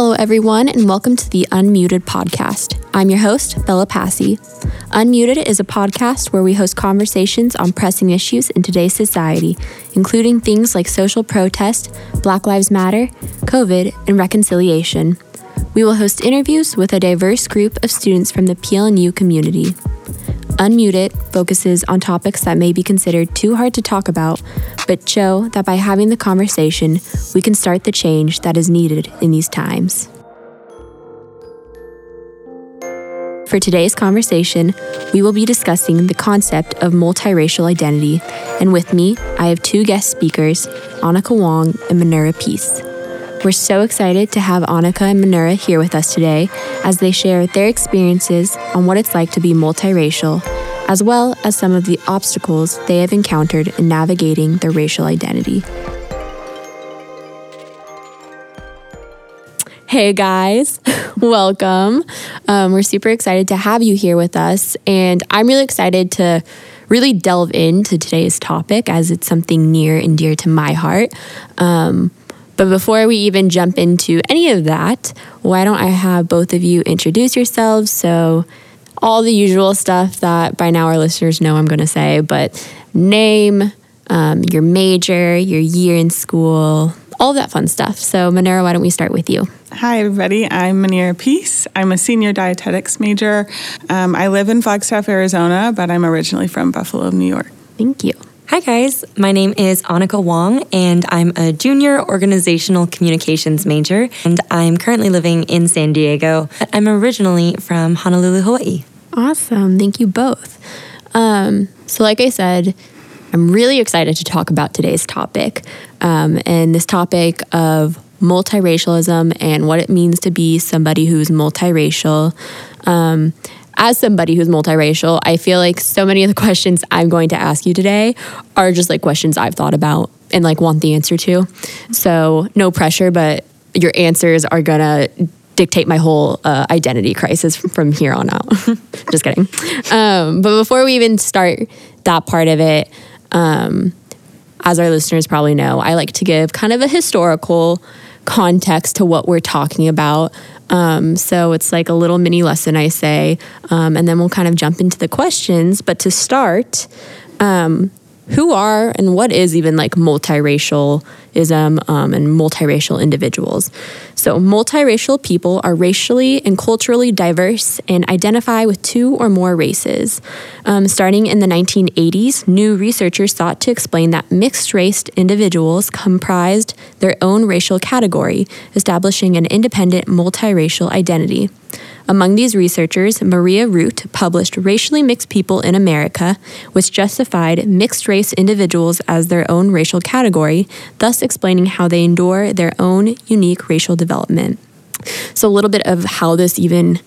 Hello, everyone, and welcome to the Unmuted podcast. I'm your host, Bella Passy. Unmuted is a podcast where we host conversations on pressing issues in today's society, including things like social protest, Black Lives Matter, COVID, and reconciliation. We will host interviews with a diverse group of students from the PLNU community. Unmuted focuses on topics that may be considered too hard to talk about, but show that by having the conversation, we can start the change that is needed in these times. For today's conversation, we will be discussing the concept of multiracial identity, and with me, I have two guest speakers, Annika Wong and Manura Peace. We're so excited to have Annika and Manura here with us today as they share their experiences on what it's like to be multiracial, as well as some of the obstacles they have encountered in navigating their racial identity. Hey guys, welcome. Um, we're super excited to have you here with us, and I'm really excited to really delve into today's topic as it's something near and dear to my heart. Um, but before we even jump into any of that, why don't I have both of you introduce yourselves? So, all the usual stuff that by now our listeners know I'm going to say, but name, um, your major, your year in school, all that fun stuff. So, Manera, why don't we start with you? Hi, everybody. I'm Manera Peace. I'm a senior dietetics major. Um, I live in Flagstaff, Arizona, but I'm originally from Buffalo, New York. Thank you. Hi, guys. My name is Annika Wong, and I'm a junior organizational communications major, and I'm currently living in San Diego. I'm originally from Honolulu, Hawaii. Awesome. Thank you both. Um, so, like I said, I'm really excited to talk about today's topic um, and this topic of multiracialism and what it means to be somebody who's multiracial. Um, as somebody who's multiracial, I feel like so many of the questions I'm going to ask you today are just like questions I've thought about and like want the answer to. So, no pressure, but your answers are gonna dictate my whole uh, identity crisis from here on out. just kidding. Um, but before we even start that part of it, um, as our listeners probably know, I like to give kind of a historical context to what we're talking about. Um, so it's like a little mini lesson, I say, um, and then we'll kind of jump into the questions. But to start, um, who are and what is even like multiracialism um, and multiracial individuals. So, multiracial people are racially and culturally diverse and identify with two or more races. Um, starting in the 1980s, new researchers sought to explain that mixed race individuals comprised their own racial category, establishing an independent multiracial identity. Among these researchers, Maria Root published Racially Mixed People in America, which justified mixed race individuals as their own racial category, thus explaining how they endure their own unique racial development. So, a little bit of how this even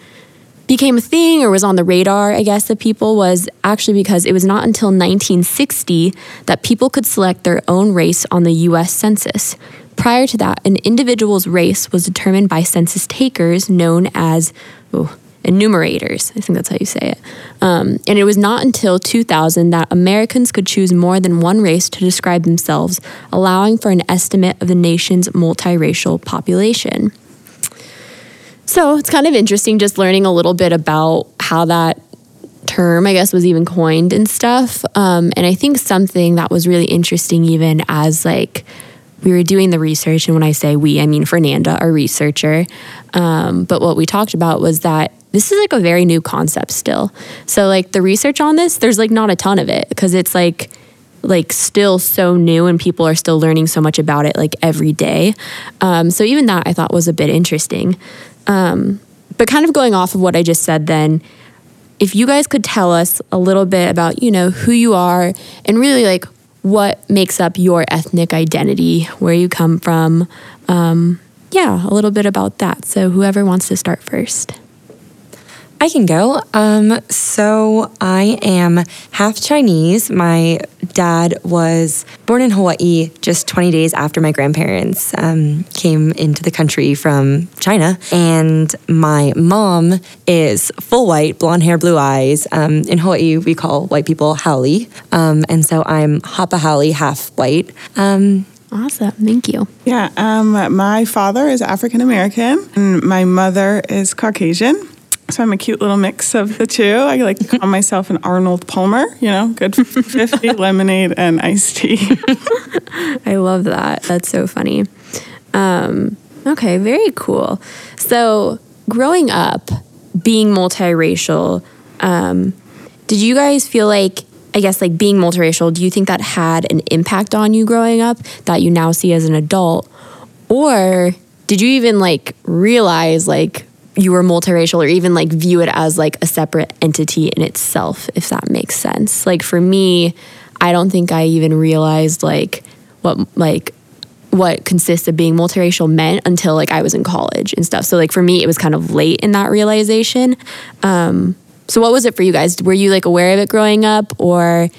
became a thing or was on the radar, I guess, of people was actually because it was not until 1960 that people could select their own race on the US Census. Prior to that, an individual's race was determined by census takers known as enumerators. I think that's how you say it. Um, and it was not until 2000 that Americans could choose more than one race to describe themselves, allowing for an estimate of the nation's multiracial population. So it's kind of interesting just learning a little bit about how that term, I guess, was even coined and stuff. Um, and I think something that was really interesting, even as like we were doing the research, and when I say we, I mean Fernanda, our researcher. Um, but what we talked about was that this is like a very new concept still. So like the research on this, there's like not a ton of it because it's like like still so new and people are still learning so much about it like every day. Um, so even that I thought was a bit interesting. Um, but kind of going off of what I just said, then if you guys could tell us a little bit about you know who you are and really like what makes up your ethnic identity, where you come from. Um, yeah, a little bit about that. So, whoever wants to start first. I can go. Um, so I am half Chinese. My dad was born in Hawaii just 20 days after my grandparents um, came into the country from China. And my mom is full white, blonde hair, blue eyes. Um, in Hawaii, we call white people haole. Um, and so I'm hapa haole, half white. Um, Awesome. Thank you. Yeah, um, my father is African American and my mother is Caucasian. So I'm a cute little mix of the two. I like to call myself an Arnold Palmer, you know, good 50 lemonade and iced tea. I love that. That's so funny. Um, okay, very cool. So, growing up, being multiracial, um, did you guys feel like, I guess, like being multiracial, do you think that had an impact on you growing up that you now see as an adult? Or did you even like realize like you were multiracial or even like view it as like a separate entity in itself, if that makes sense? Like for me, I don't think I even realized like what like what consists of being multiracial meant until like I was in college and stuff. So like for me, it was kind of late in that realization. Um, so what was it for you guys? Were you like aware of it growing up, or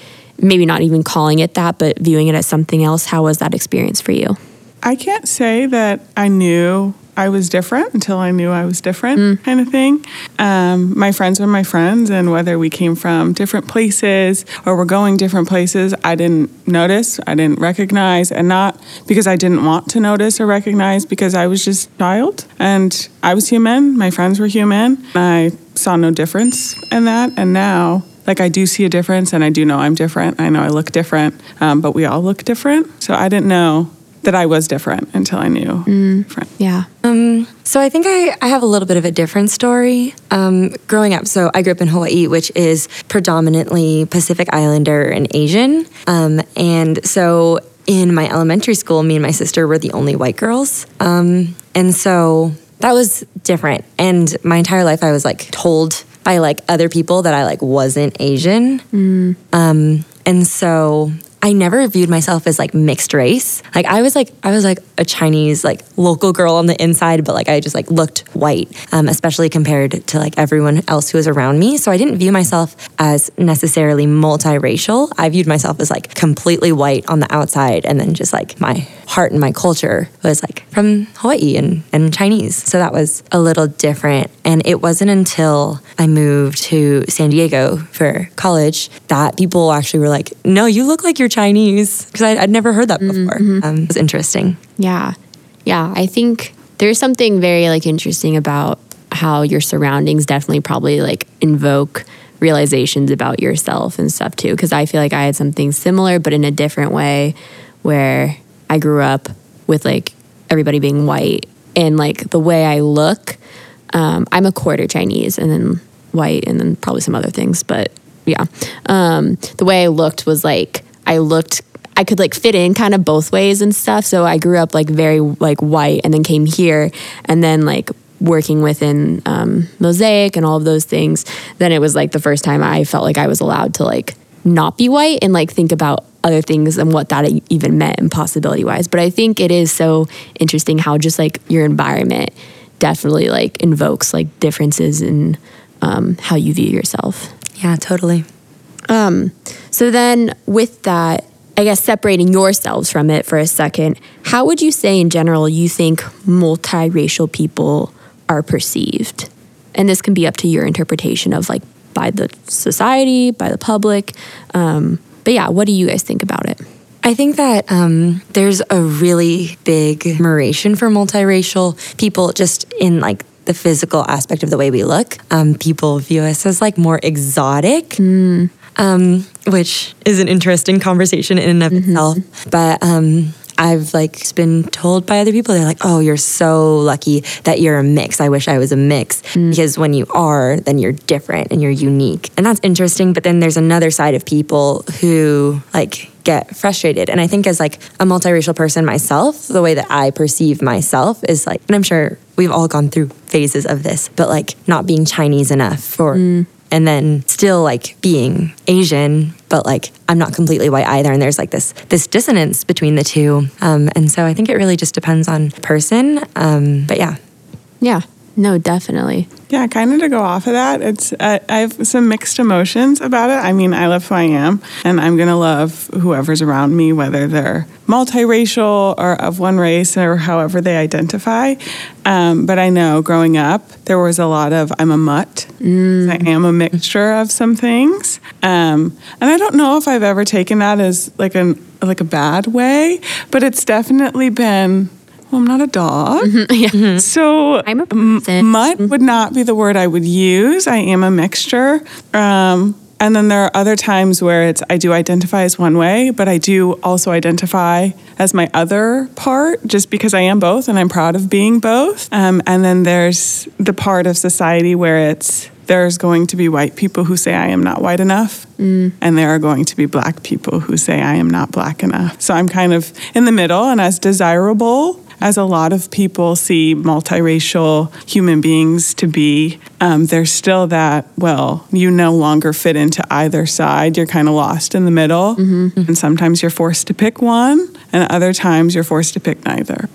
maybe not even calling it that, but viewing it as something else? How was that experience for you? I can't say that I knew I was different until I knew I was different, kind of thing. Um, my friends were my friends, and whether we came from different places or we're going different places, I didn't notice, I didn't recognize, and not because I didn't want to notice or recognize, because I was just a child and I was human. My friends were human. I saw no difference in that, and now. Like I do see a difference, and I do know I'm different. I know I look different, um, but we all look different. So I didn't know that I was different until I knew different. Yeah. Um, so I think I, I have a little bit of a different story. Um, growing up, so I grew up in Hawaii, which is predominantly Pacific Islander and Asian. Um, and so in my elementary school, me and my sister were the only white girls. Um, and so that was different. And my entire life, I was like told by like other people that I like wasn't Asian. Um, and so I never viewed myself as like mixed race. Like I was like I was like a Chinese like local girl on the inside, but like I just like looked white, um, especially compared to like everyone else who was around me. So I didn't view myself as necessarily multiracial. I viewed myself as like completely white on the outside, and then just like my heart and my culture was like from Hawaii and and Chinese. So that was a little different. And it wasn't until I moved to San Diego for college that people actually were like, "No, you look like you're Chinese," because I'd, I'd never heard that before. Um, it was interesting. Yeah. Yeah. I think there's something very like interesting about how your surroundings definitely probably like invoke realizations about yourself and stuff too. Cause I feel like I had something similar, but in a different way where I grew up with like everybody being white and like the way I look. Um, I'm a quarter Chinese and then white and then probably some other things, but yeah. Um, the way I looked was like I looked I could like fit in kind of both ways and stuff. So I grew up like very like white and then came here and then like working within um, Mosaic and all of those things. Then it was like the first time I felt like I was allowed to like not be white and like think about other things and what that even meant and possibility wise. But I think it is so interesting how just like your environment definitely like invokes like differences in um, how you view yourself. Yeah, totally. Um, so then with that, I guess separating yourselves from it for a second, how would you say in general you think multiracial people are perceived? And this can be up to your interpretation of like by the society, by the public. Um, but yeah, what do you guys think about it? I think that um, there's a really big admiration for multiracial people just in like the physical aspect of the way we look. Um, people view us as like more exotic, um, which is an interesting conversation in and of itself. But um, I've like been told by other people, they're like, "Oh, you're so lucky that you're a mix. I wish I was a mix because when you are, then you're different and you're unique." And that's interesting. But then there's another side of people who like get frustrated. And I think as like a multiracial person myself, the way that I perceive myself is like, and I'm sure we've all gone through phases of this, but like not being Chinese enough for and then still like being Asian, but like I'm not completely white either. And there's like this this dissonance between the two. Um, and so I think it really just depends on person. Um, but yeah, Yeah. No, definitely. Yeah, kind of to go off of that, it's uh, I have some mixed emotions about it. I mean, I love who I am, and I'm gonna love whoever's around me, whether they're multiracial or of one race or however they identify. Um, but I know growing up, there was a lot of I'm a mutt. I am a mixture of some things, um, and I don't know if I've ever taken that as like an like a bad way, but it's definitely been. Well, I'm not a dog. yeah. So I'm a person. mutt would not be the word I would use. I am a mixture. Um, and then there are other times where it's I do identify as one way, but I do also identify as my other part, just because I am both, and I'm proud of being both. Um, and then there's the part of society where it's there's going to be white people who say I am not white enough, and there are going to be black people who say I am not black enough. So I'm kind of in the middle, and as desirable as a lot of people see multiracial human beings to be, um, there's still that, well, you no longer fit into either side. You're kind of lost in the middle. And sometimes you're forced to pick one, and other times you're forced to pick neither.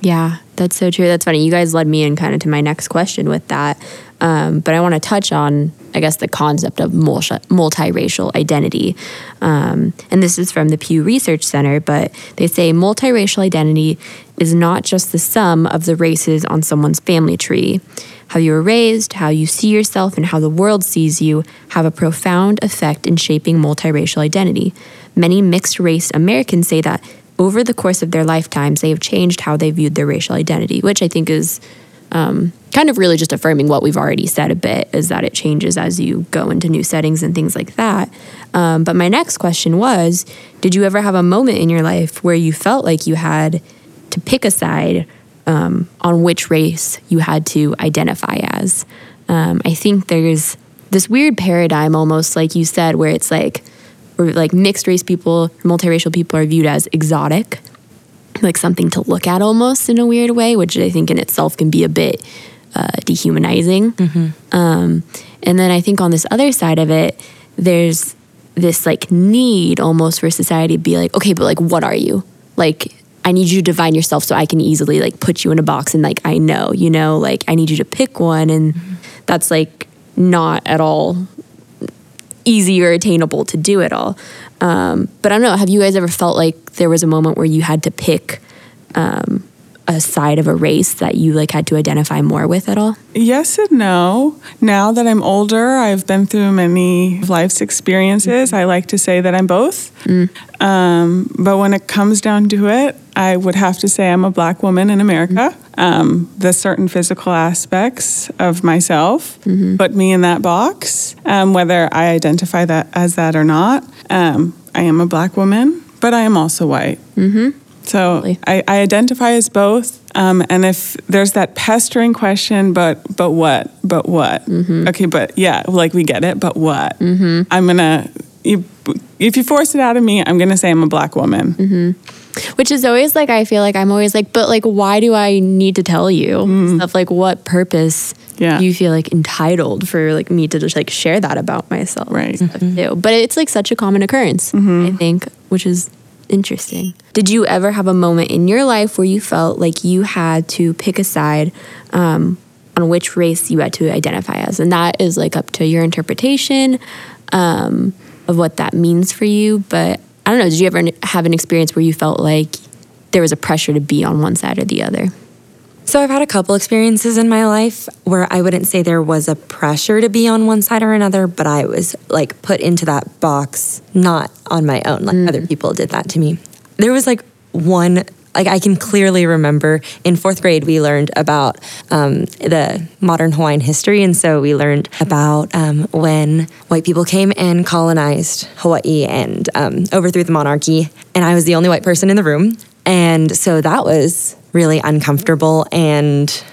Yeah, that's so true. That's funny. You guys led me in kind of to my next question with that. Um, but I want to touch on, I guess, the concept of multi- multiracial identity. Um, and this is from the Pew Research Center, but they say multiracial identity is not just the sum of the races on someone's family tree. How you were raised, how you see yourself, and how the world sees you have a profound effect in shaping multiracial identity. Many mixed race Americans say that over the course of their lifetimes, they have changed how they viewed their racial identity, which I think is um, kind of really just affirming what we've already said a bit is that it changes as you go into new settings and things like that. Um, but my next question was Did you ever have a moment in your life where you felt like you had to pick a side um, on which race you had to identify as? Um, I think there's this weird paradigm, almost like you said, where it's like, where like mixed race people, multiracial people are viewed as exotic like something to look at almost in a weird way, which I think in itself can be a bit uh, dehumanizing. Um, and then I think on this other side of it, there's this like need almost for society to be like, okay, but like, what are you? Like, I need you to define yourself so I can easily like put you in a box and like I know, you know, like I need you to pick one, and that's like not at all easy or attainable to do it all. Um, but I don't know. Have you guys ever felt like there was a moment where you had to pick um, a side of a race that you like had to identify more with at all? Yes and no. Now that I'm older, I've been through many life's experiences. I like to say that I'm both. Um, but when it comes down to it, I would have to say I'm a black woman in America. Um, the certain physical aspects of myself put me in that box, um, whether I identify that as that or not. Um, I am a black woman, but I am also white. So I, I identify as both. Um, and if there's that pestering question, but but what? But what? Okay, but yeah, like we get it, but what? I'm gonna you, if you force it out of me, I'm gonna say I'm a black woman. Which is always like I feel like I'm always like, but like, why do I need to tell you stuff? Like, what purpose Yeah. do you feel like entitled for like me to just like share that about myself? Right. stuff, too? But it's like such a common occurrence, I think, which is interesting. Did you ever have a moment in your life where you felt like you had to pick a side um, on which race you had to identify as? And that is like up to your interpretation um, of what that means for you. But I don't know, did you ever have an experience where you felt like there was a pressure to be on one side or the other? So I've had a couple experiences in my life where I wouldn't say there was a pressure to be on one side or another, but I was like put into that box not on my own. Like other mm. people did that to me. There was like one like I can clearly remember in fourth grade we learned about um, the modern Hawaiian history, and so we learned about um, when white people came and colonized Hawaii and um, overthrew the monarchy, and I was the only white person in the room, and so that was really uncomfortable, and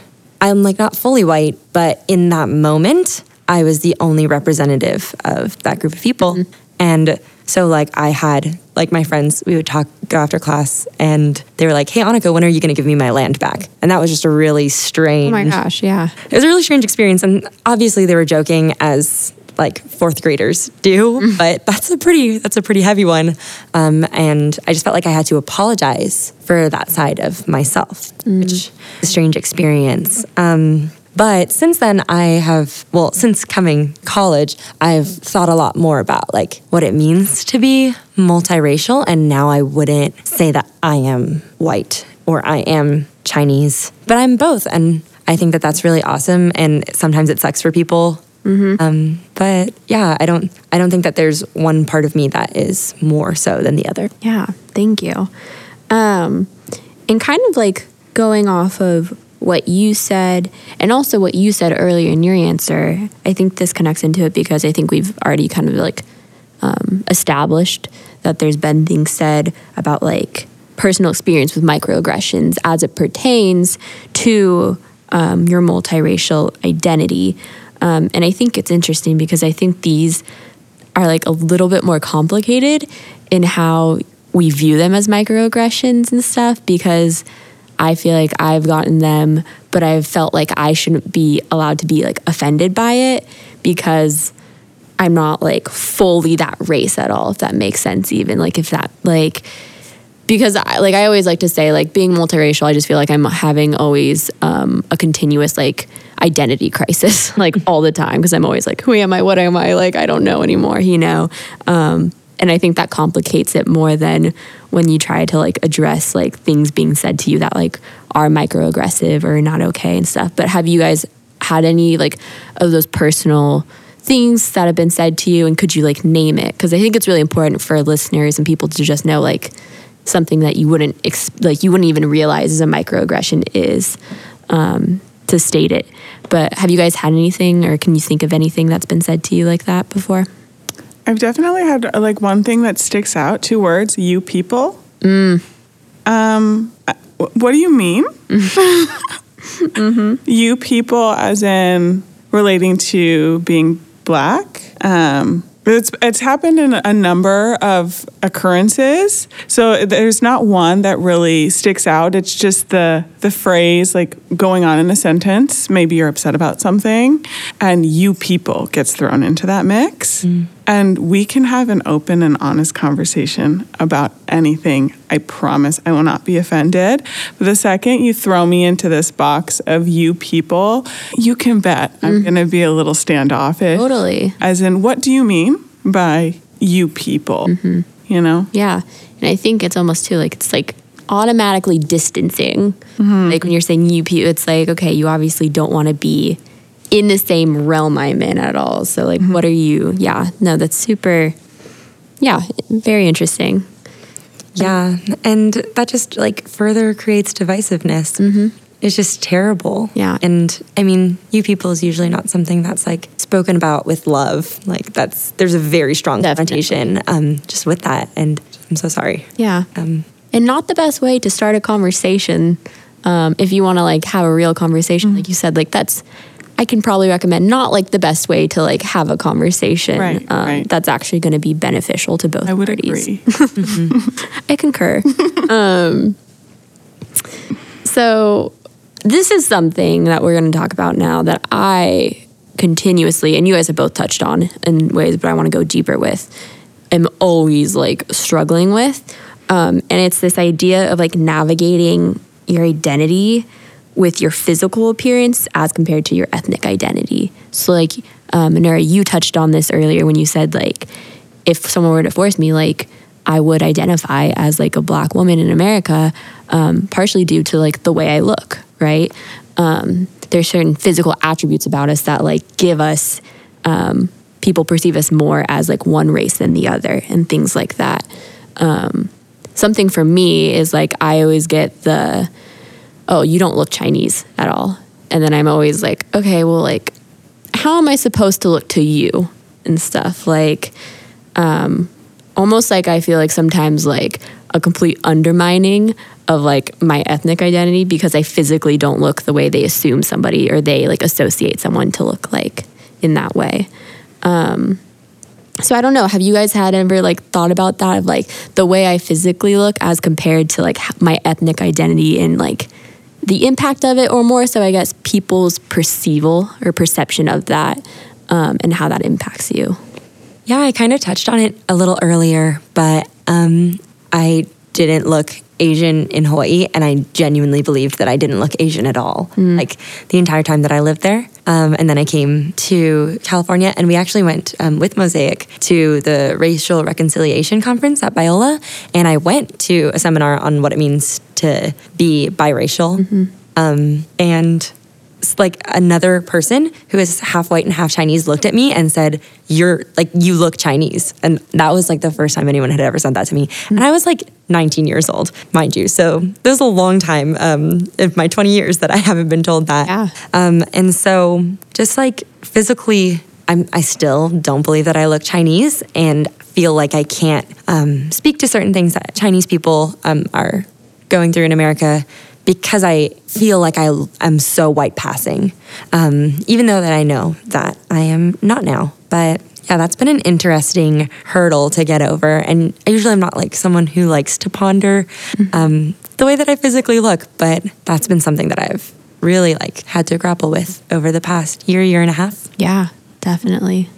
I'm like not fully white, but in that moment I was the only representative of that group of people, and so like I had like my friends, we would talk go after class, and they were like, "Hey, Annika, when are you going to give me my land back?" And that was just a really strange. Oh my gosh, yeah. It was a really strange experience, and obviously they were joking as like fourth graders do, but that's a pretty that's a pretty heavy one. Um, and I just felt like I had to apologize for that side of myself, which is a strange experience. Um, but since then, I have, well, since coming college, I've thought a lot more about like what it means to be multiracial. And now I wouldn't say that I am white or I am Chinese, but I'm both. And I think that that's really awesome. And sometimes it sucks for people. Um, but yeah, I don't, I don't think that there's one part of me that is more so than the other. Yeah, thank you. Um, and kind of like going off of what you said and also what you said earlier in your answer, I think this connects into it because I think we've already kind of like um, established that there's been things said about like personal experience with microaggressions as it pertains to um, your multiracial identity. Um, and I think it's interesting because I think these are like a little bit more complicated in how we view them as microaggressions and stuff because I feel like I've gotten them, but I've felt like I shouldn't be allowed to be like offended by it because I'm not like fully that race at all, if that makes sense, even like if that like because I like I always like to say like being multiracial, I just feel like I'm having always um, a continuous like identity crisis like all the time because I'm always like who am I? What am I? Like I don't know anymore, you know. Um, and I think that complicates it more than when you try to like address like things being said to you that like are microaggressive or not okay and stuff. But have you guys had any like of those personal things that have been said to you? And could you like name it? Because i think it's really important for listeners and people to just know like something that you wouldn't ex- like you wouldn't even realize is a microaggression is um, to state it. But have you guys had anything or can you think of anything that's been said to you like that before I've definitely had like one thing that sticks out two words you people. Um, uh, what do you mean? You people, as in relating to being black. Um, it's, it's happened in a number of occurrences. So there's not one that really sticks out. It's just the, the phrase like going on in a sentence. Maybe you're upset about something, and you people gets thrown into that mix. And we can have an open and honest conversation about anything. I promise I will not be offended. But the second you throw me into this box of you people, you can bet I'm mm. going to be a little standoffish. Totally. As in, what do you mean by you people? Mm-hmm. You know? Yeah. And I think it's almost too like it's like automatically distancing. Mm-hmm. Like when you're saying you people, it's like, okay, you obviously don't want to be in the same realm I'm in at all. So like what are you? Yeah. No, that's super yeah, very interesting. Yeah, and that just like further creates divisiveness. It's just terrible. Yeah. and I mean, you people is usually not something that's like spoken about with love. Like that's there's a very strong Definitely. connotation um, just with that, and I'm so sorry. Yeah. Um, and not the best way to start a conversation um, if you want to like have a real conversation like you said like that's i can probably recommend not like the best way to like have a conversation Right, um, right. that's actually going to be beneficial to both I would parties agree. i concur um, so this is something that we're going to talk about now that i continuously and you guys have both touched on in ways but i want to go deeper with am always like struggling with um, and it's this idea of like navigating your identity with your physical appearance as compared to your ethnic identity. So like um, you touched on this earlier when you said like if someone were to force me like i would identify as like a black woman in america um, partially due to like the way i look right? Um, there's certain physical attributes about us that like give us um, people perceive us more as like one race than the other and things like that. Um, something for me is like i always get the oh you don't look chinese at all. And then i'm always like okay well like how am i supposed to look to you and stuff? Like um, almost like i feel like sometimes like a complete undermining of like my ethnic identity because i physically don't look the way they assume somebody or they like associate someone to look like in that way. Um, so I don't know. Have you guys had ever like thought about that of like the way I physically look as compared to like my ethnic identity and like the impact of it, or more so, I guess people's perceival or perception of that. um, and how that impacts you. Yeah, I kind of touched on it a little earlier, but um, I didn't look Asian in Hawaii, and I genuinely believed that I didn't look Asian at all, like the entire time that I lived there. Um, and then I came to California, and we actually went um, with Mosaic to the Racial Reconciliation Conference at Biola, and I went to a seminar on what it means to be biracial. Um, and like another person who is half white and half Chinese looked at me and said, You're like, you look Chinese. And that was like the first time anyone had ever said that to me. And I was like 19 years old, mind you. So this is a long time um, of my 20 years that I haven't been told that. Yeah. Um, and so just like physically, I'm, I still don't believe that I look Chinese and feel like I can't um, speak to certain things that Chinese people um, are going through in America because I feel like I am so white passing, um, even though that I know that I am not now. But yeah, that's been an interesting hurdle to get over. And usually I'm not like someone who likes to ponder um, the way that I physically look, but that's been something that I've really like had to grapple with over the past year, year and a half. Yeah, definitely.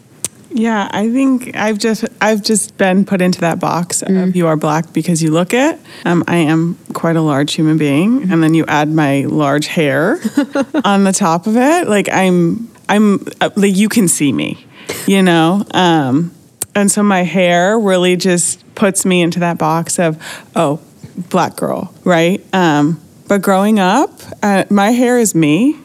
Yeah, I think I've just I've just been put into that box of you are black because you look it. Um, I am quite a large human being, and then you add my large hair on the top of it. Like I'm I'm uh, like you can see me, you know. Um, and so my hair really just puts me into that box of oh, black girl, right? Um, but growing up, uh, my hair is me,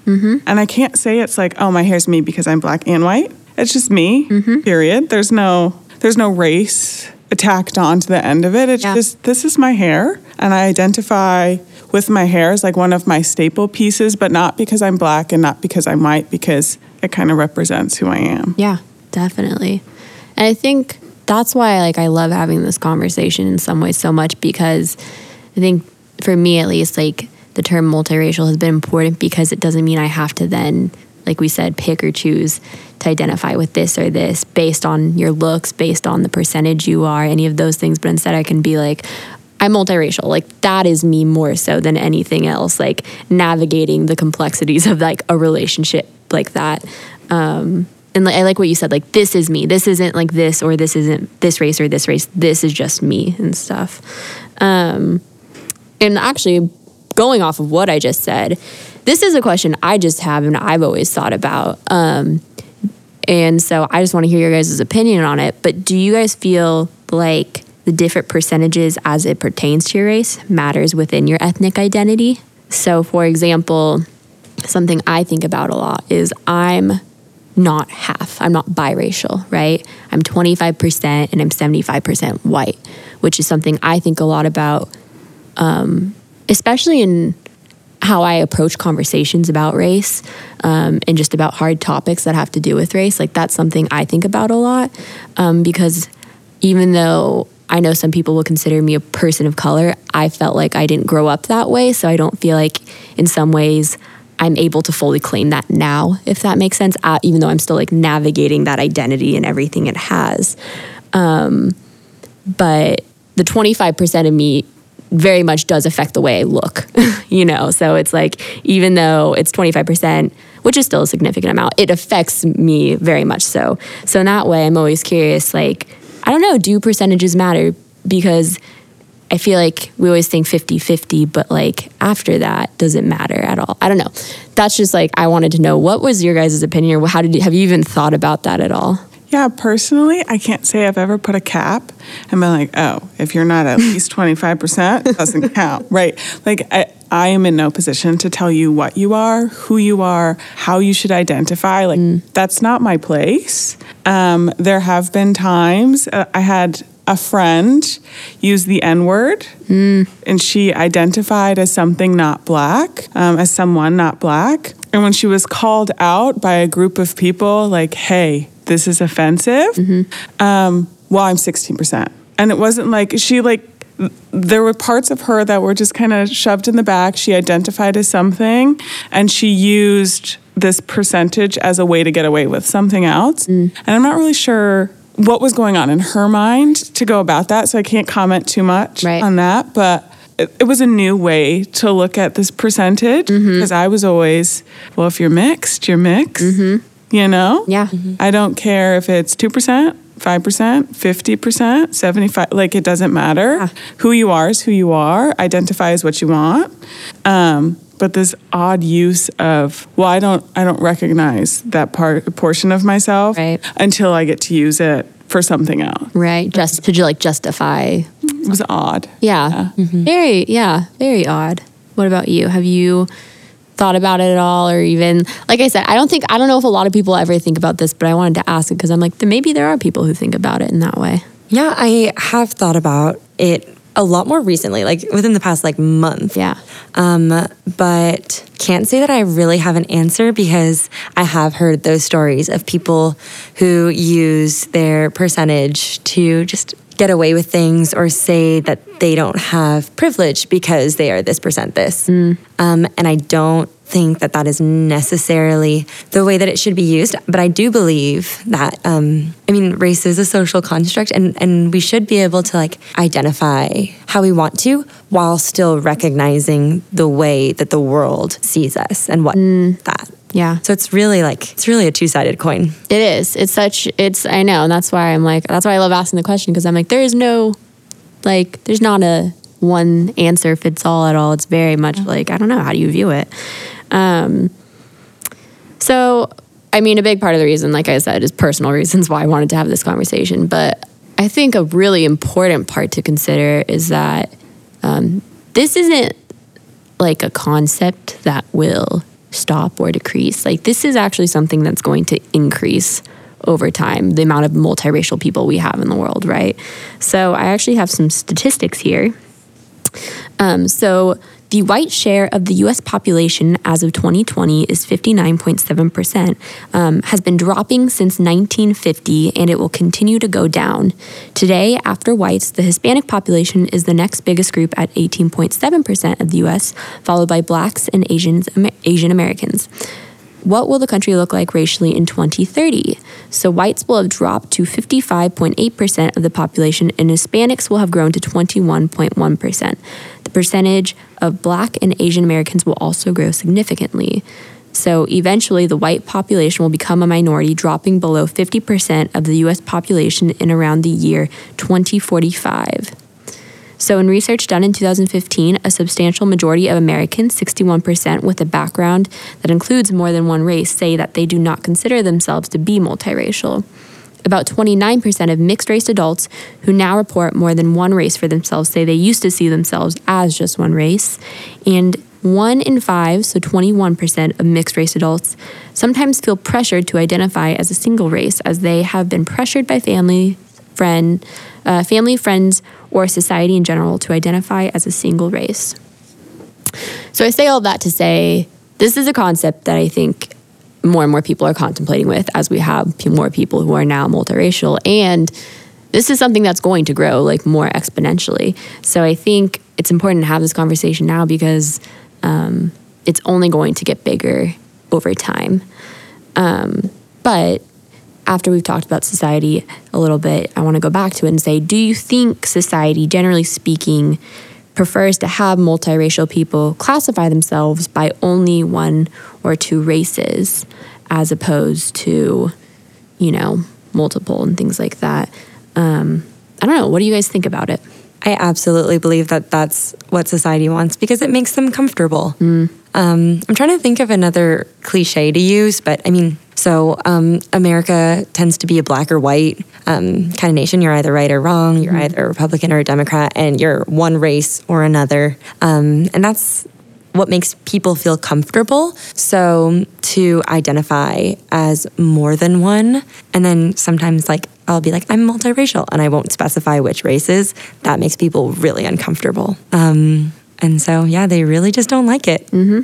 and I can't say it's like oh my hair's me because I'm black and white. It's just me. Mm-hmm. Period. There's no there's no race tacked onto the end of it. It's Yeah. just this is my hair, and I identify with my hair as like one of my staple pieces, but not because I'm black and not because I'm white, because it kind of represents who I am. Yeah, definitely. And I think that's why like I love having this conversation in some ways so much because I think for me at least like the term multiracial has been important because it doesn't mean I have to then like we said pick or choose to identify with this or this based on your looks, based on the percentage you are, any of those things, but instead I can be like I'm multiracial. Like that is me more so than anything else. Like navigating the complexities of like a relationship like that. Um, and like, I like what you said. Like this is me. This isn't like this or this isn't this race or this race. This is just me and stuff. Um, and actually, going off of what I just said, this is a question I just have and I've always thought about. Um, and so I just want to hear your guys' opinion on it. But do you guys feel like the different percentages as it pertains to your race matters within your ethnic identity? So, for example, something I think about a lot is I'm not half, I'm not biracial, right? I'm 25% and I'm 75% white, which is something I think a lot about, um, especially in how I approach conversations about race um, and just about hard topics that have to do with race. Like that's something I think about a lot um, because even though I know some people will consider me a person of color, I felt like I didn't grow up that way. So I don't feel like in some ways I'm able to fully claim that now, if that makes sense, uh, even though I'm still like navigating that identity and everything it has. Um, but the 25% of me very much does affect the way I look, you know? So it's like, even though it's 25%, which is still a significant amount, it affects me very much so. So in that way, I'm always curious, like, I don't know, do percentages matter? Because I feel like we always think 50 50, but like after that, does it matter at all? I don't know. That's just like, I wanted to know what was your guys' opinion or how did you, have you even thought about that at all? Yeah, personally, I can't say I've ever put a cap and been like, oh, if you're not at least 25%, it doesn't count, right? Like, I, I am in no position to tell you what you are, who you are, how you should identify. Like, that's not my place. Um, there have been times uh, I had a friend used the N word, and she identified as something not black, um, as someone not black. And when she was called out by a group of people, like, hey, this is offensive, um, well, I'm 16%. And it wasn't like she, like, there were parts of her that were just kind of shoved in the back. She identified as something, and she used this percentage as a way to get away with something else. And I'm not really sure what was going on in her mind to go about that, so I can't comment too much Right. on that. But it, it was a new way to look at this percentage mm-hmm. because I was always, well, if you're mixed, you're mixed. Mm-hmm. You know? Yeah. Mm-hmm. I don't care if it's 2%, 5%, 50%, 75 like it doesn't matter. Yeah. Who you are is who you are. Identify as what you want. Um, but this odd use of well I don't I don't recognize that part portion of myself Right. until I get to use it for something else. Right. Just to like justify. It was odd. Yeah. Mm-hmm. Very, yeah, very odd. What about you? Have you thought about it at all or even like I said, I don't think I don't know if a lot of people ever think about this, but I wanted to ask it because I'm like maybe there are people who think about it in that way. Yeah, I have thought about it a lot more recently, like within the past like month. Yeah. Um, but can't say that I really have an answer because I have heard those stories of people who use their percentage to just get away with things or say that they don't have privilege because they are this percent this. Um, and I don't think that that is necessarily the way that it should be used. But I do believe that, um, I mean, race is a social construct and, and we should be able to like identify how we want to while still recognizing the way that the world sees us and what that. Yeah. So it's really like, it's really a two sided coin. It is. It's such it's I know, and that's why I'm like that's why I love asking the question because I'm like there is no like there's not a one answer fits all at all. It's very much like I don't know, how do you view it? Um so I mean a big part of the reason like I said is personal reasons why I wanted to have this conversation, but I think a really important part to consider is that um, this isn't like a concept that will stop or decrease. Like this is actually something that's going to increase over time, the amount of multiracial people we have in the world, right? So I actually have some statistics here. Um, so the white share of the U.S. population as of 2020 is 59.7%, um, has been dropping since 1950, and it will continue to go down. Today, after whites, the Hispanic population is the next biggest group at 18.7% of the U.S., followed by blacks and Asians, Asian Americans. What will the country look like racially in 2030? So, whites will have dropped to 55.8% of the population, and Hispanics will have grown to 21.1%. The percentage of black and Asian Americans will also grow significantly. So, eventually, the white population will become a minority, dropping below 50% of the US population in around the year 2045. So, in research done in 2015, a substantial majority of Americans, 61%, with a background that includes more than one race, say that they do not consider themselves to be multiracial. About 29% of mixed race adults who now report more than one race for themselves say they used to see themselves as just one race. And one in five, so 21% of mixed race adults, sometimes feel pressured to identify as a single race as they have been pressured by family, friend, uh, family, friends, or society in general to identify as a single race. So I say all that to say this is a concept that I think more and more people are contemplating with as we have more people who are now multiracial and this is something that's going to grow like more exponentially. So I think it's important to have this conversation now because um, it's only going to get bigger over time. Um, but after we've talked about society a little bit, I want to go back to it and say, do you think society, generally speaking, prefers to have multiracial people classify themselves by only one or two races as opposed to, you know, multiple and things like that? Um, I don't know. What do you guys think about it? I absolutely believe that that's what society wants because it makes them comfortable. Um, I'm trying to think of another cliche to use, but I mean, so um, America tends to be a black or white um, kind of nation. You're either right or wrong. You're either a Republican or a Democrat, and you're one race or another. Um, and that's what makes people feel comfortable. So to identify as more than one, and then sometimes like I'll be like, I'm multiracial, and I won't specify which races. That makes people really uncomfortable. Um, and so, yeah, they really just don't like it. Mm-hmm.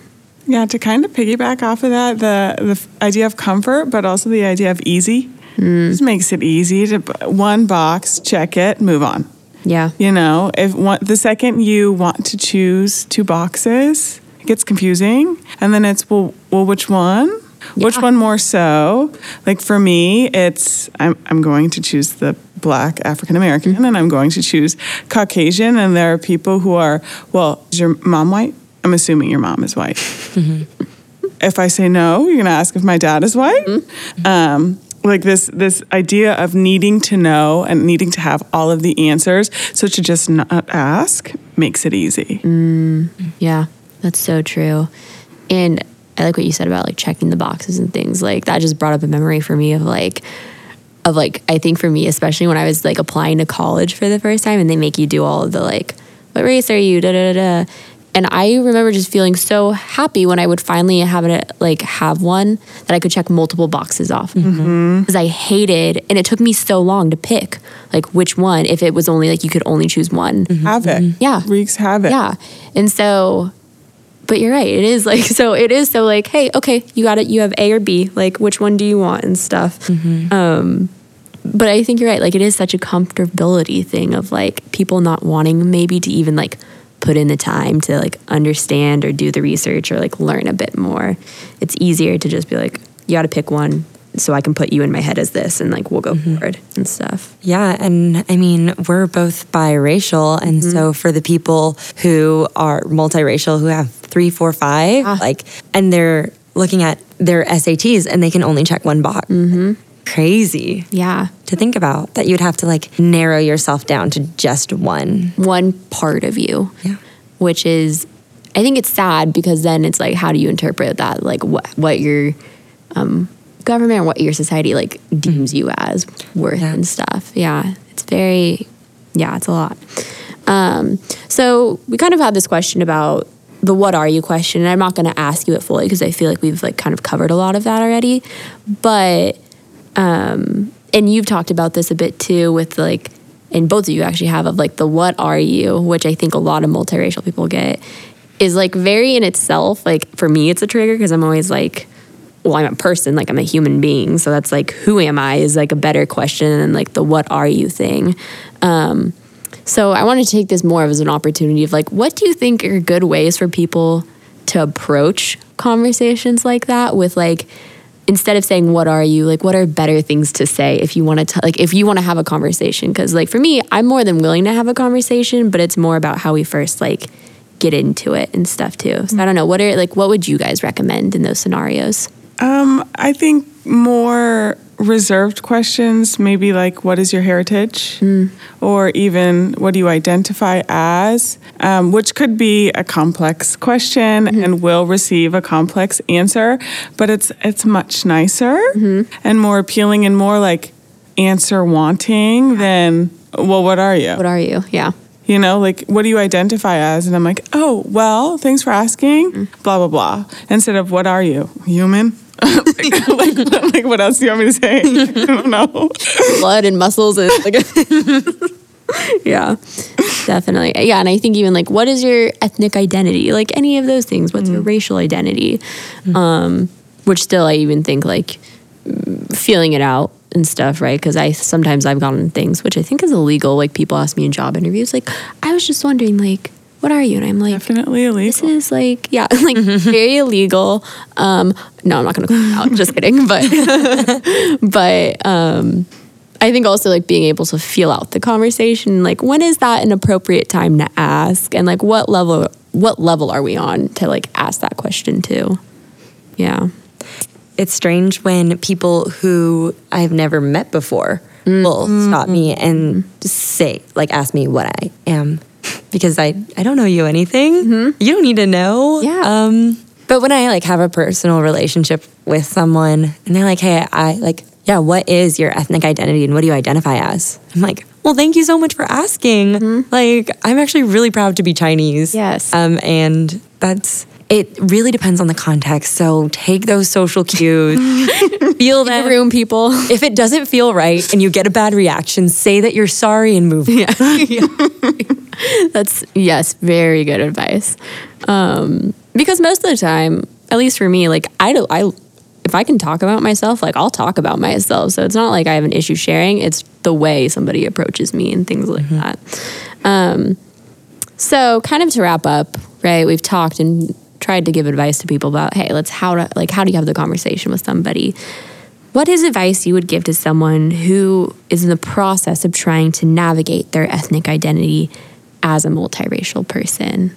Yeah, to kind of piggyback off of that, the the idea of comfort, but also the idea of easy. Mm. This makes it easy to one box, check it, move on. Yeah. You know, if one, the second you want to choose two boxes, it gets confusing, and then it's well, well, which one? Which one more so? Like for me, it's I'm I'm going to choose the black African American, and I'm going to choose Caucasian. And there are people who are well, is your mom white? I'm assuming your mom is white. Mm-hmm. if I say no, you're gonna ask if my dad is white. Mm-hmm. Um, like this this idea of needing to know and needing to have all of the answers. So to just not ask makes it easy. Mm. Yeah, that's so true. And I like what you said about like checking the boxes and things. Like that just brought up a memory for me of like of like I think for me, especially when I was like applying to college for the first time and they make you do all of the like, what race are you? Da da da da. And I remember just feeling so happy when I would finally have it like have one that I could check multiple boxes off. Mm-hmm. Mm-hmm. Because I hated and it took me so long to pick like which one if it was only like you could only choose one. Mm-hmm. Have it. Yeah. Reeks have it. Yeah. And so, but you're right. It is like, so it is so like, hey, okay, you got it. You have A or B. Like, which one do you want and stuff. Um, but I think you're right. Like, it is such a comfortability thing of like people not wanting maybe to even like put in the time to like understand or do the research or like learn a bit more. It's easier to just be like, you got to pick one so I can put you in my head as this and like we'll go mm-hmm. forward and stuff. Yeah, and I mean, we're both biracial, and mm-hmm. so for the people who are multiracial, who have three, four, five, ah. like, and they're looking at their SATs and they can only check one box. Mm-hmm. Crazy Yeah. to think about that you'd have to like narrow yourself down to just one. one part of you. Yeah. Which is, I think it's sad because then it's like, how do you interpret that? Like what what your um, government or what your society like deems you as worth Yeah. and stuff. Yeah, it's very, yeah, it's a lot. Um, so we kind of had this question about the what are you question, and I'm not going to ask you it fully because I feel like we've like kind of covered a lot of that already. But um, and you've talked about this a bit too with like and both of you actually have of like the what are you which i think a lot of multiracial people get is like very in itself like for me it's a trigger because i'm always like well i'm a person like i'm a human being so that's like who am i is like a better question than like the what are you thing. Um, so i want to take this more of as an opportunity of like what do you think are good ways for people to approach conversations like that with like instead of saying what are you? like what are better things to say if you want to like if you want to have a conversation? Because like for me i'm more than willing to have a conversation but it's more about how we first like get into it and stuff too. So i don't know what are like what would you guys recommend in those scenarios Um, I think more reserved questions, maybe like what is your heritage, or even what do you identify as, um, which could be a complex question and will receive a complex answer, but it's it's much nicer and more appealing and more like answer wanting than well, what are you? what are you yeah You know, like, what do you identify as? And I'm like, oh, well, thanks for asking, blah, blah, blah. Instead of, what are you? Human? Like, like, like, what else do you want me to say? I don't know. blood and muscles and like yeah definitely. Yeah and i think even like what is your ethnic identity? Like any of those things. What's your racial identity? Um which still i even think like mm, feeling it out and stuff right? Because i sometimes i've gotten things which i think is illegal. Like people ask me in job interviews like i was just wondering like what are you and i'm like Definitely illegal. this is like yeah like very illegal um no i'm not gonna call it out just kidding but but um i think also like being able to feel out the conversation like when is that an appropriate time to ask and like what level what level are we on to like ask that question to? yeah It's strange when people who I've never met before will stop me and say, like, ask me what I am. Because I, I don't know you anything. You don't need to know. Yeah. Um, but when I like have a personal relationship with someone and they're like, hey, I like, yeah, what is your ethnic identity and what do you identify as? I'm like, well, thank you so much for asking. Like, I'm actually really proud to be Chinese. Yes. Um, and that's it really depends on the context. So take those social cues, feel the that room people if it doesn't feel right and you get a bad reaction, say that you're sorry and move. Yeah. That's yes, very good advice. Um, because most of the time, at least for me, like I don't, I if I can talk about myself, like I'll talk about myself. So it's not like I have an issue sharing. It's the way somebody approaches me and things like that. Um, so kind of to wrap up, right? We've talked and tried to give advice to people about, hey, let's how to like how do you have the conversation with somebody? What is advice you would give to someone who is in the process of trying to navigate their ethnic identity as a multiracial person?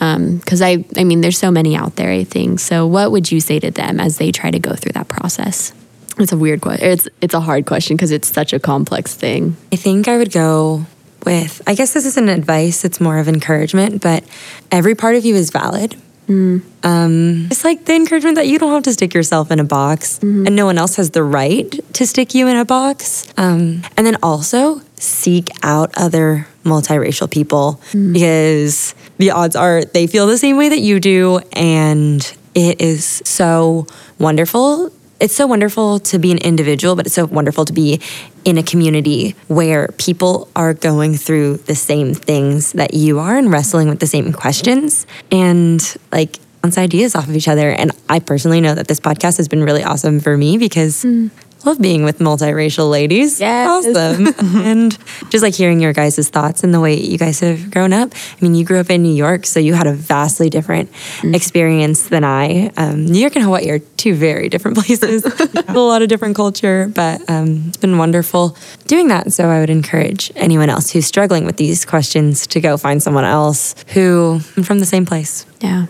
Um, because I, I mean, there's so many out there. I think. So, what would you say to them as they try to go through that process? It's a weird question. It's it's a hard question because it's such a complex thing. I think I would go with, I guess this isn't advice, it's more of encouragement, but every part of you is valid. Um, it's like the encouragement that you don't have to stick yourself in a box and no one else has the right to stick you in a box. Um, and then also seek out other multiracial people because the odds are they feel the same way that you do. And it is so wonderful it's so wonderful to be an individual, but it's so wonderful to be in a community where people are going through the same things that you are and wrestling with the same questions and like bounce ideas off of each other. And I personally know that this podcast has been really awesome for me because I love being with multiracial ladies. Yes. Awesome. and just like hearing your guys' thoughts and the way you guys have grown up. I mean, you grew up in New York, so you had a vastly different experience than I. Um, New York and Hawaii are two very different places, a lot of different culture, but um, it's been wonderful doing that. So I would encourage anyone else who's struggling with these questions to go find someone else who from the same place. Yeah,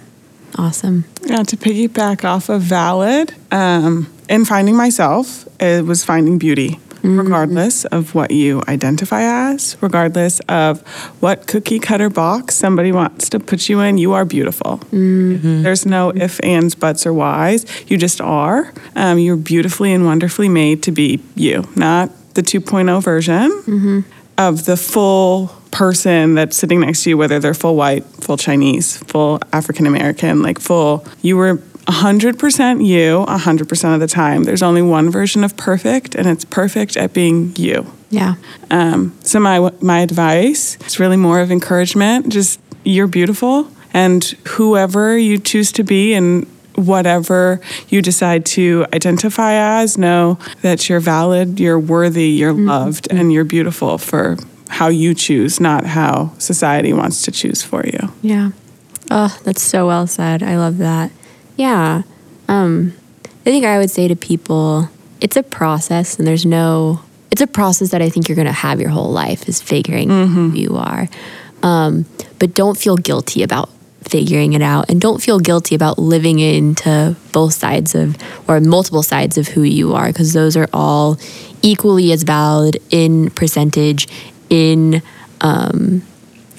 awesome. Yeah, to piggyback off of valid, um, in finding myself, it was finding beauty, mm-hmm. regardless of what you identify as, regardless of what cookie cutter box somebody wants to put you in. You are beautiful. Mm-hmm. There's no ifs, ands, buts, or whys. You just are. Um, you're beautifully and wonderfully made to be you, not the 2.0 version mm-hmm. of the full person that's sitting next to you, whether they're full white, full Chinese, full African American, like full, you were 100% you 100% of the time. There's only one version of perfect, and it's perfect at being you. Yeah. Um, so my my advice is really more of encouragement. Just you're beautiful, and whoever you choose to be, and whatever you decide to identify as, know that you're valid, you're worthy, you're loved, and you're beautiful for how you choose, not how society wants to choose for you. Yeah. Oh, that's so well said. I love that. Yeah. Um, I think I would say to people, it's a process, and there's no. It's a process that I think you're going to have your whole life is figuring who you are. Um, but don't feel guilty about figuring it out, and don't feel guilty about living into both sides of or multiple sides of who you are, because those are all equally as valid in percentage, in um,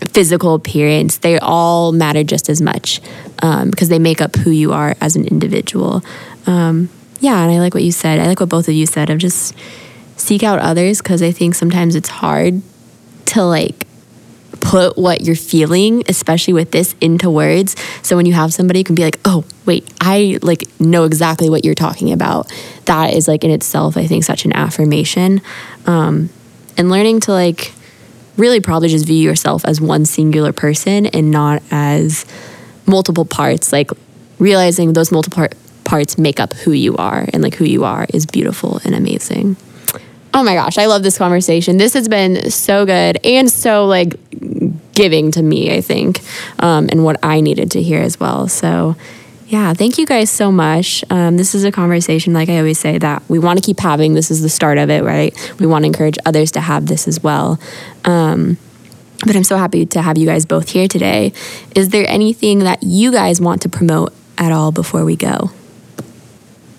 physical appearance, they all matter just as much because they make up who you are as an individual. Um, yeah, and I like what you said. I like what both of you said of just seek out others because I think sometimes it's hard to like put what you're feeling, especially with this, into words. So when you have somebody who can be like, oh, wait, I like know exactly what you're talking about. That is like in itself, I think, such an affirmation. Um, and learning to like really probably just view yourself as one singular person and not as multiple parts like realizing those multiple par- parts make up who you are and like who you are is beautiful and amazing oh my gosh i love this conversation this has been so good and so like giving to me i think um, and what i needed to hear as well so yeah, thank you guys so much. Um, this is a conversation, like I always say, that we want to keep having. This is the start of it, right? We want to encourage others to have this as well. Um, but I'm so happy to have you guys both here today. Is there anything that you guys want to promote at all before we go?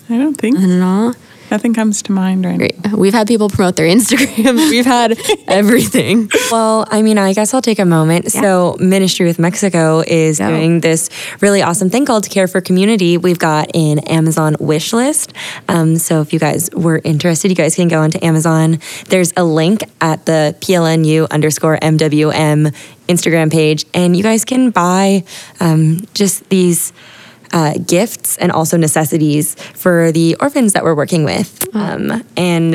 I don't think Nothing at all? Nothing comes to mind right Great. We've had people promote their Instagrams. We've had everything. Well, I mean, I guess I'll take a moment. So, Ministry with Mexico is Go. doing this really awesome thing called Care for Community. We've got an Amazon wish list. Um, so, if you guys were interested, you guys can go onto Amazon. There's a link at the PLNU underscore MWM Instagram page, and you guys can buy um, just these. Uh, gifts and also necessities for the orphans that we're working with. Um, and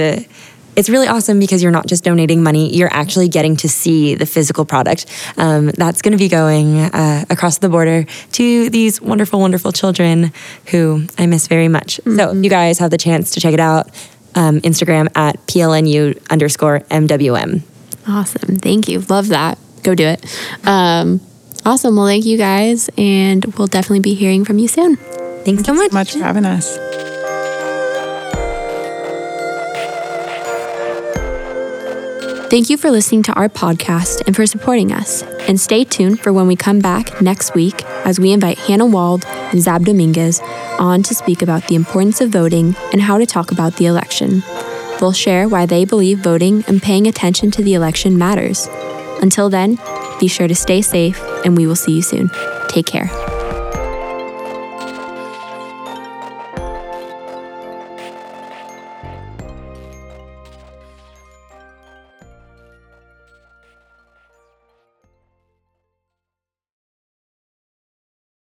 it's really awesome because you're not just donating money, you're actually getting to see the physical product. Um, that's going to be going uh, across the border to these wonderful, wonderful children who I miss very much. So you guys have the chance to check it out. Um, Instagram at PLNU underscore MWM. Awesome. Thank you. Love that. Go do it. Um, awesome. Well, thank you guys. And we'll definitely be hearing from you soon. Thanks so much. much for having us. Thank you for listening to our podcast and for supporting us. And stay tuned for when we come back next week as we invite Hannah Wald and Zab Dominguez on to speak about the importance of voting and how to talk about the election. They'll share why they believe voting and paying attention to the election matters. Until then, be sure to stay safe, and we will see you soon. Take care.